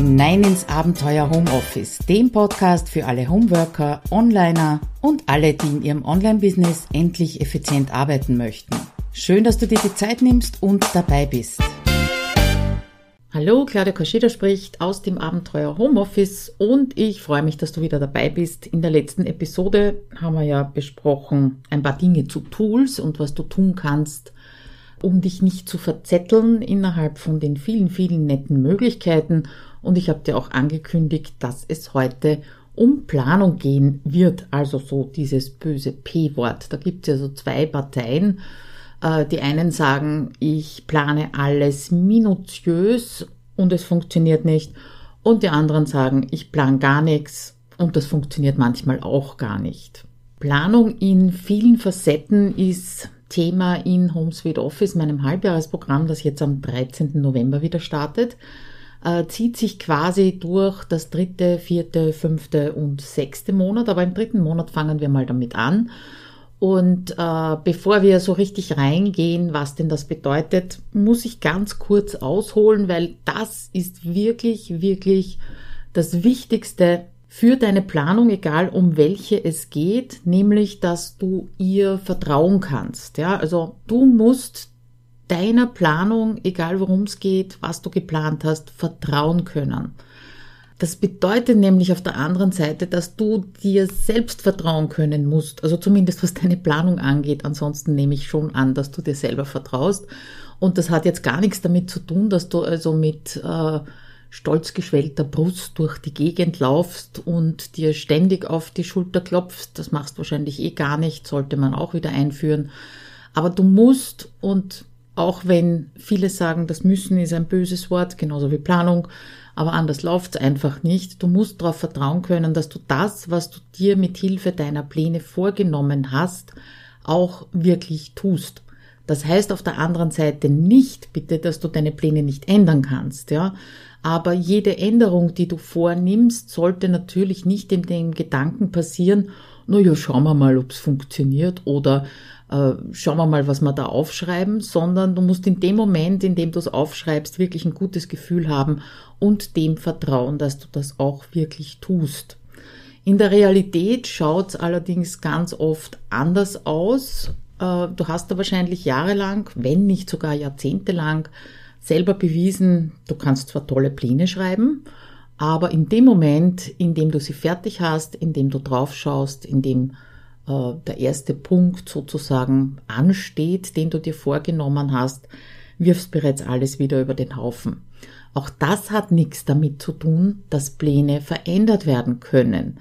hinein ins Abenteuer Homeoffice, dem Podcast für alle Homeworker, Onliner und alle, die in ihrem Online-Business endlich effizient arbeiten möchten. Schön, dass du dir die Zeit nimmst und dabei bist. Hallo, Claudia Kascheda spricht aus dem Abenteuer Homeoffice und ich freue mich, dass du wieder dabei bist. In der letzten Episode haben wir ja besprochen ein paar Dinge zu Tools und was du tun kannst, um dich nicht zu verzetteln innerhalb von den vielen, vielen netten Möglichkeiten und ich habe dir auch angekündigt, dass es heute um Planung gehen wird, also so dieses böse P-Wort. Da gibt es ja so zwei Parteien. Äh, die einen sagen, ich plane alles minutiös und es funktioniert nicht. Und die anderen sagen, ich plane gar nichts und das funktioniert manchmal auch gar nicht. Planung in vielen Facetten ist Thema in Home Sweet Office, meinem Halbjahresprogramm, das jetzt am 13. November wieder startet äh, zieht sich quasi durch das dritte, vierte, fünfte und sechste Monat. Aber im dritten Monat fangen wir mal damit an. Und äh, bevor wir so richtig reingehen, was denn das bedeutet, muss ich ganz kurz ausholen, weil das ist wirklich, wirklich das Wichtigste für deine Planung, egal um welche es geht, nämlich, dass du ihr vertrauen kannst. Ja, also du musst deiner Planung, egal worum es geht, was du geplant hast, vertrauen können. Das bedeutet nämlich auf der anderen Seite, dass du dir selbst vertrauen können musst, also zumindest was deine Planung angeht. Ansonsten nehme ich schon an, dass du dir selber vertraust. Und das hat jetzt gar nichts damit zu tun, dass du also mit äh, stolz geschwellter Brust durch die Gegend laufst und dir ständig auf die Schulter klopfst. Das machst du wahrscheinlich eh gar nicht, sollte man auch wieder einführen. Aber du musst und auch wenn viele sagen, das müssen ist ein böses Wort, genauso wie Planung, aber anders läuft's einfach nicht. Du musst darauf vertrauen können, dass du das, was du dir mit Hilfe deiner Pläne vorgenommen hast, auch wirklich tust. Das heißt auf der anderen Seite nicht, bitte, dass du deine Pläne nicht ändern kannst, ja. Aber jede Änderung, die du vornimmst, sollte natürlich nicht in dem Gedanken passieren, na ja, schauen wir mal, ob's funktioniert oder äh, schauen wir mal, was wir da aufschreiben, sondern du musst in dem Moment, in dem du es aufschreibst, wirklich ein gutes Gefühl haben und dem vertrauen, dass du das auch wirklich tust. In der Realität schaut es allerdings ganz oft anders aus. Äh, du hast da wahrscheinlich jahrelang, wenn nicht sogar jahrzehntelang, selber bewiesen, du kannst zwar tolle Pläne schreiben, aber in dem Moment, in dem du sie fertig hast, in dem du drauf schaust, in dem der erste Punkt sozusagen ansteht, den du dir vorgenommen hast, wirfst bereits alles wieder über den Haufen. Auch das hat nichts damit zu tun, dass Pläne verändert werden können.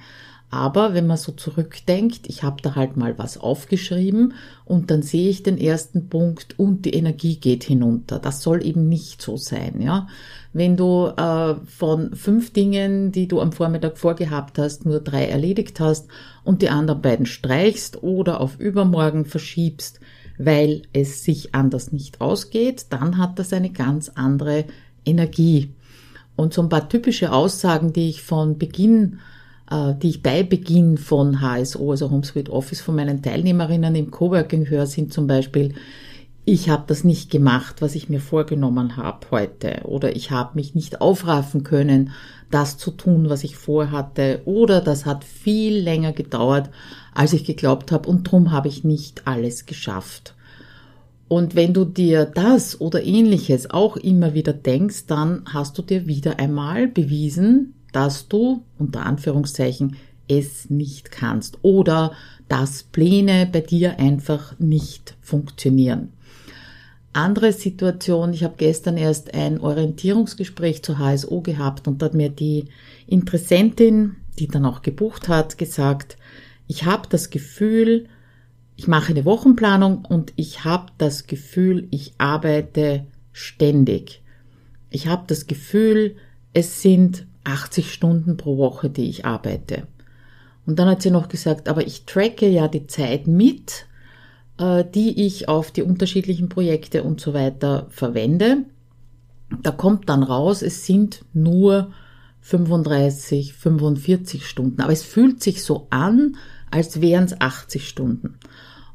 Aber wenn man so zurückdenkt, ich habe da halt mal was aufgeschrieben und dann sehe ich den ersten Punkt und die Energie geht hinunter. Das soll eben nicht so sein, ja. Wenn du äh, von fünf Dingen, die du am Vormittag vorgehabt hast, nur drei erledigt hast und die anderen beiden streichst oder auf übermorgen verschiebst, weil es sich anders nicht ausgeht, dann hat das eine ganz andere Energie. Und so ein paar typische Aussagen, die ich von Beginn die ich bei Beginn von HSO, also Home Sweet Office, von meinen Teilnehmerinnen im Coworking höre, sind zum Beispiel, ich habe das nicht gemacht, was ich mir vorgenommen habe heute, oder ich habe mich nicht aufraffen können, das zu tun, was ich vorhatte, oder das hat viel länger gedauert, als ich geglaubt habe, und drum habe ich nicht alles geschafft. Und wenn du dir das oder ähnliches auch immer wieder denkst, dann hast du dir wieder einmal bewiesen, dass du unter Anführungszeichen es nicht kannst oder dass Pläne bei dir einfach nicht funktionieren. Andere Situation, ich habe gestern erst ein Orientierungsgespräch zur HSO gehabt und da hat mir die Interessentin, die dann auch gebucht hat, gesagt, ich habe das Gefühl, ich mache eine Wochenplanung und ich habe das Gefühl, ich arbeite ständig. Ich habe das Gefühl, es sind 80 Stunden pro Woche, die ich arbeite. Und dann hat sie noch gesagt, aber ich tracke ja die Zeit mit, äh, die ich auf die unterschiedlichen Projekte und so weiter verwende. Da kommt dann raus, es sind nur 35, 45 Stunden. Aber es fühlt sich so an, als wären es 80 Stunden.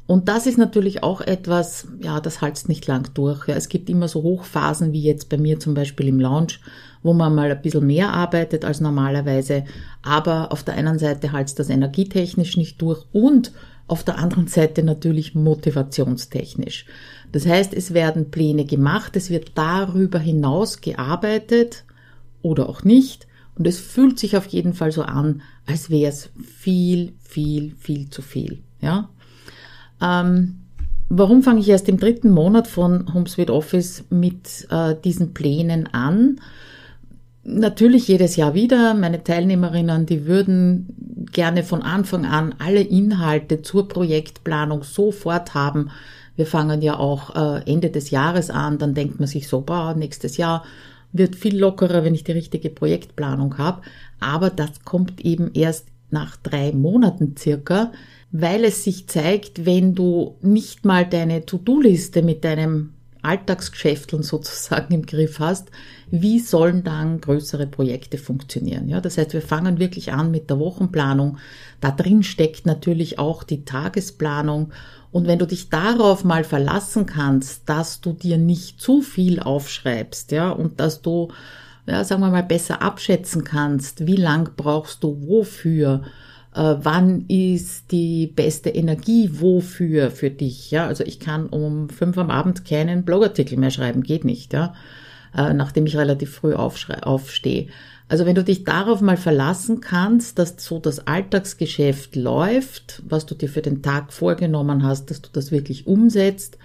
Und das ist natürlich auch etwas, ja, das halt's nicht lang durch. Ja, es gibt immer so Hochphasen wie jetzt bei mir zum Beispiel im Lounge, wo man mal ein bisschen mehr arbeitet als normalerweise. Aber auf der einen Seite halt's das energietechnisch nicht durch und auf der anderen Seite natürlich motivationstechnisch. Das heißt, es werden Pläne gemacht, es wird darüber hinaus gearbeitet oder auch nicht. Und es fühlt sich auf jeden Fall so an, als wäre es viel, viel, viel zu viel. Ja, ähm, warum fange ich erst im dritten Monat von HomeSuite Office mit äh, diesen Plänen an? Natürlich jedes Jahr wieder. Meine Teilnehmerinnen, die würden gerne von Anfang an alle Inhalte zur Projektplanung sofort haben. Wir fangen ja auch äh, Ende des Jahres an, dann denkt man sich so, boah, nächstes Jahr wird viel lockerer, wenn ich die richtige Projektplanung habe. Aber das kommt eben erst nach drei Monaten circa, weil es sich zeigt, wenn du nicht mal deine To-Do-Liste mit deinem Alltagsgeschäfteln sozusagen im Griff hast, wie sollen dann größere Projekte funktionieren? Ja, das heißt, wir fangen wirklich an mit der Wochenplanung. Da drin steckt natürlich auch die Tagesplanung. Und wenn du dich darauf mal verlassen kannst, dass du dir nicht zu viel aufschreibst, ja, und dass du, ja, sagen wir mal, besser abschätzen kannst, wie lang brauchst du wofür, wann ist die beste Energie wofür für dich. Ja, also ich kann um fünf am Abend keinen Blogartikel mehr schreiben, geht nicht, ja, äh, nachdem ich relativ früh aufstehe. Also wenn du dich darauf mal verlassen kannst, dass so das Alltagsgeschäft läuft, was du dir für den Tag vorgenommen hast, dass du das wirklich umsetzt,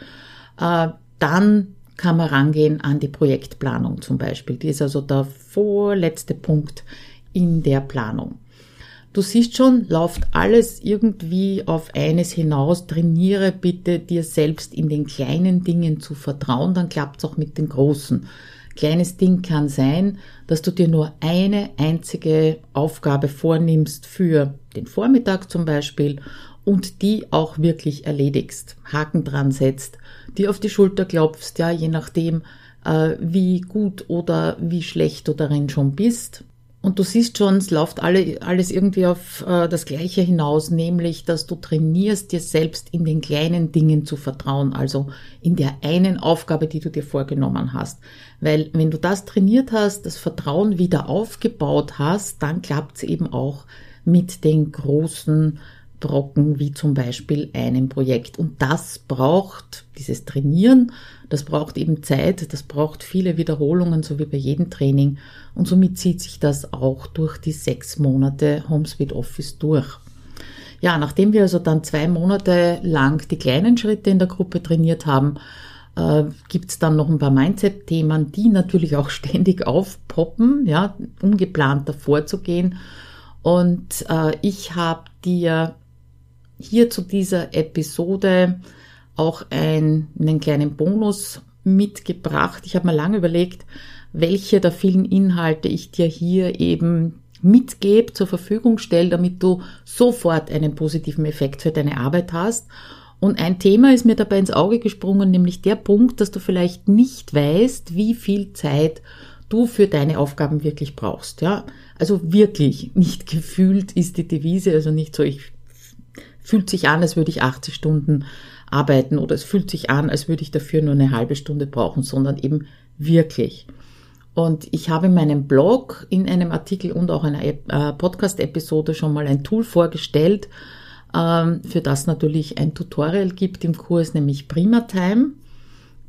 äh, dann kann man rangehen an die Projektplanung zum Beispiel. Die ist also der vorletzte Punkt in der Planung. Du siehst schon, läuft alles irgendwie auf eines hinaus. Trainiere bitte dir selbst in den kleinen Dingen zu vertrauen, dann klappt es auch mit den großen. Kleines Ding kann sein, dass du dir nur eine einzige Aufgabe vornimmst für den Vormittag zum Beispiel und die auch wirklich erledigst, Haken dran setzt, die auf die Schulter klopfst, ja, je nachdem, äh, wie gut oder wie schlecht du darin schon bist. Und du siehst schon, es läuft alle, alles irgendwie auf äh, das Gleiche hinaus, nämlich, dass du trainierst, dir selbst in den kleinen Dingen zu vertrauen, also in der einen Aufgabe, die du dir vorgenommen hast. Weil wenn du das trainiert hast, das Vertrauen wieder aufgebaut hast, dann klappt es eben auch mit den großen Brocken, wie zum Beispiel einem Projekt. Und das braucht, dieses Trainieren, das braucht eben Zeit, das braucht viele Wiederholungen, so wie bei jedem Training. Und somit zieht sich das auch durch die sechs Monate HomeSuite Office durch. Ja, nachdem wir also dann zwei Monate lang die kleinen Schritte in der Gruppe trainiert haben, äh, gibt es dann noch ein paar Mindset-Themen, die natürlich auch ständig aufpoppen, ja, ungeplant davor zu gehen. Und äh, ich habe dir hier zu dieser Episode auch ein, einen kleinen Bonus mitgebracht. Ich habe mir lange überlegt, welche der vielen Inhalte ich dir hier eben mitgebe, zur Verfügung stelle, damit du sofort einen positiven Effekt für deine Arbeit hast. Und ein Thema ist mir dabei ins Auge gesprungen, nämlich der Punkt, dass du vielleicht nicht weißt, wie viel Zeit du für deine Aufgaben wirklich brauchst. Ja, also wirklich nicht gefühlt ist die Devise, also nicht so, ich fühlt sich an, als würde ich 80 Stunden arbeiten oder es fühlt sich an, als würde ich dafür nur eine halbe Stunde brauchen, sondern eben wirklich. Und ich habe in meinem Blog in einem Artikel und auch einer äh, Podcast-Episode schon mal ein Tool vorgestellt, ähm, für das natürlich ein Tutorial gibt im Kurs, nämlich PrimaTime.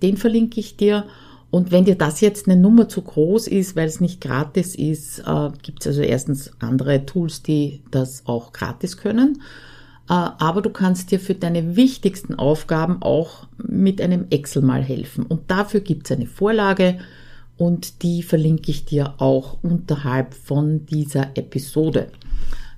Den verlinke ich dir. Und wenn dir das jetzt eine Nummer zu groß ist, weil es nicht gratis ist, äh, gibt es also erstens andere Tools, die das auch gratis können. Äh, aber du kannst dir für deine wichtigsten Aufgaben auch mit einem Excel mal helfen. Und dafür gibt es eine Vorlage und die verlinke ich dir auch unterhalb von dieser Episode.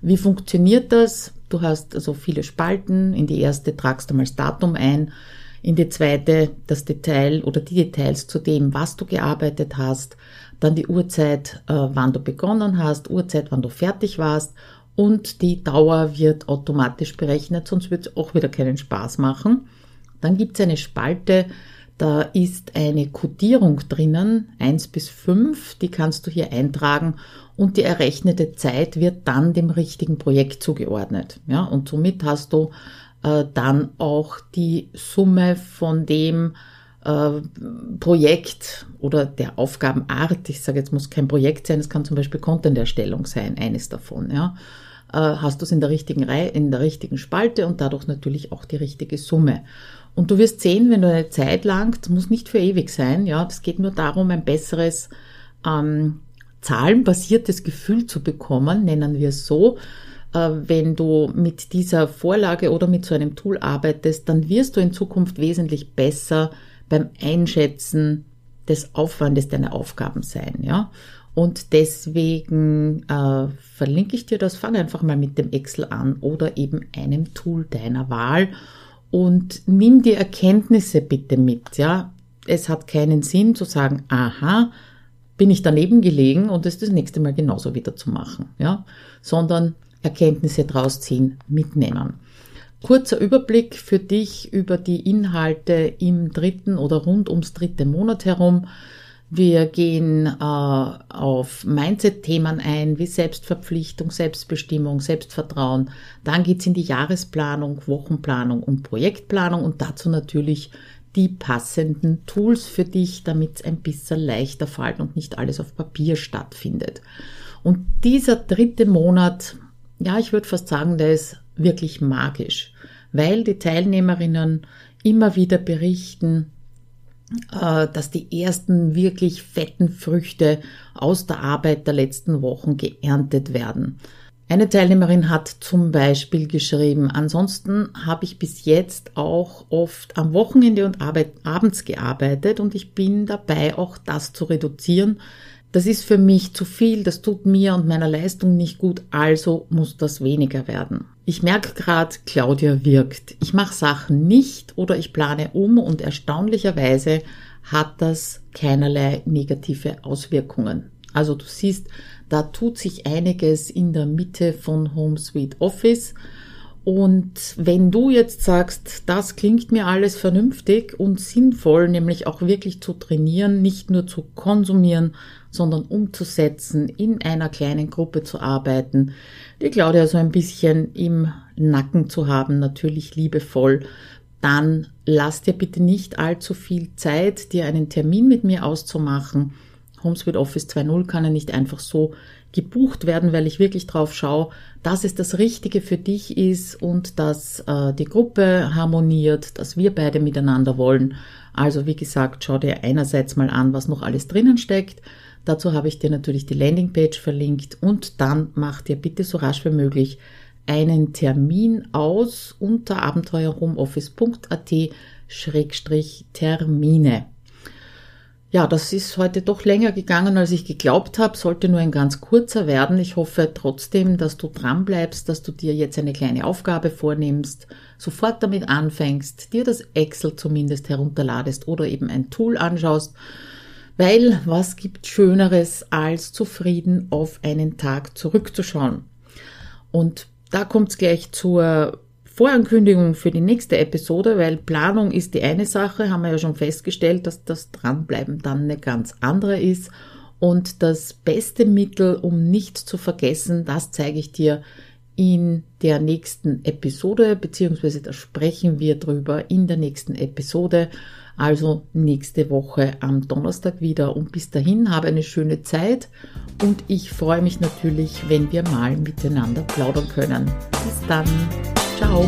Wie funktioniert das? Du hast also viele Spalten. In die erste tragst du mal das Datum ein. In die zweite das Detail oder die Details zu dem, was du gearbeitet hast. Dann die Uhrzeit, äh, wann du begonnen hast, Uhrzeit, wann du fertig warst. Und die Dauer wird automatisch berechnet, sonst wird es auch wieder keinen Spaß machen. Dann gibt es eine Spalte, da ist eine Codierung drinnen, eins bis fünf, die kannst du hier eintragen und die errechnete Zeit wird dann dem richtigen Projekt zugeordnet. Ja, und somit hast du äh, dann auch die Summe von dem Projekt oder der Aufgabenart, ich sage jetzt, muss kein Projekt sein, es kann zum Beispiel Content-Erstellung sein, eines davon, ja, äh, hast du es in der richtigen Reihe, in der richtigen Spalte und dadurch natürlich auch die richtige Summe. Und du wirst sehen, wenn du eine Zeit lang, das muss nicht für ewig sein, ja, es geht nur darum, ein besseres ähm, zahlenbasiertes Gefühl zu bekommen, nennen wir es so. Äh, wenn du mit dieser Vorlage oder mit so einem Tool arbeitest, dann wirst du in Zukunft wesentlich besser beim Einschätzen des Aufwandes deiner Aufgaben sein, ja. Und deswegen äh, verlinke ich dir das. Fang einfach mal mit dem Excel an oder eben einem Tool deiner Wahl und nimm die Erkenntnisse bitte mit, ja. Es hat keinen Sinn zu sagen, aha, bin ich daneben gelegen und es das nächste Mal genauso wieder zu machen, ja, sondern Erkenntnisse draus ziehen, mitnehmen. Kurzer Überblick für dich über die Inhalte im dritten oder rund ums dritte Monat herum. Wir gehen äh, auf Mindset-Themen ein, wie Selbstverpflichtung, Selbstbestimmung, Selbstvertrauen. Dann geht's in die Jahresplanung, Wochenplanung und Projektplanung und dazu natürlich die passenden Tools für dich, damit es ein bisschen leichter fällt und nicht alles auf Papier stattfindet. Und dieser dritte Monat, ja, ich würde fast sagen, der ist wirklich magisch, weil die Teilnehmerinnen immer wieder berichten, äh, dass die ersten wirklich fetten Früchte aus der Arbeit der letzten Wochen geerntet werden. Eine Teilnehmerin hat zum Beispiel geschrieben, ansonsten habe ich bis jetzt auch oft am Wochenende und abends gearbeitet und ich bin dabei, auch das zu reduzieren. Das ist für mich zu viel, das tut mir und meiner Leistung nicht gut, also muss das weniger werden. Ich merke gerade, Claudia wirkt. Ich mache Sachen nicht oder ich plane um und erstaunlicherweise hat das keinerlei negative Auswirkungen. Also du siehst, da tut sich einiges in der Mitte von Home Sweet Office. Und wenn du jetzt sagst, das klingt mir alles vernünftig und sinnvoll, nämlich auch wirklich zu trainieren, nicht nur zu konsumieren, sondern umzusetzen, in einer kleinen Gruppe zu arbeiten, die Claudia so ein bisschen im Nacken zu haben, natürlich liebevoll, dann lass dir bitte nicht allzu viel Zeit, dir einen Termin mit mir auszumachen. HomeSuite Office 2.0 kann ja nicht einfach so gebucht werden, weil ich wirklich drauf schaue, dass es das Richtige für dich ist und dass äh, die Gruppe harmoniert, dass wir beide miteinander wollen. Also wie gesagt, schau dir einerseits mal an, was noch alles drinnen steckt. Dazu habe ich dir natürlich die Landingpage verlinkt und dann mach dir bitte so rasch wie möglich einen Termin aus unter abenteuerhomeoffice.at-termine. Ja, das ist heute doch länger gegangen, als ich geglaubt habe, sollte nur ein ganz kurzer werden. Ich hoffe trotzdem, dass du dran bleibst, dass du dir jetzt eine kleine Aufgabe vornimmst, sofort damit anfängst, dir das Excel zumindest herunterladest oder eben ein Tool anschaust weil was gibt Schöneres, als zufrieden auf einen Tag zurückzuschauen? Und da kommt es gleich zur Vorankündigung für die nächste Episode, weil Planung ist die eine Sache, haben wir ja schon festgestellt, dass das Dranbleiben dann eine ganz andere ist. Und das beste Mittel, um nicht zu vergessen, das zeige ich dir in der nächsten Episode, beziehungsweise da sprechen wir drüber in der nächsten Episode. Also nächste Woche am Donnerstag wieder. Und bis dahin habe eine schöne Zeit und ich freue mich natürlich, wenn wir mal miteinander plaudern können. Bis dann. Ciao.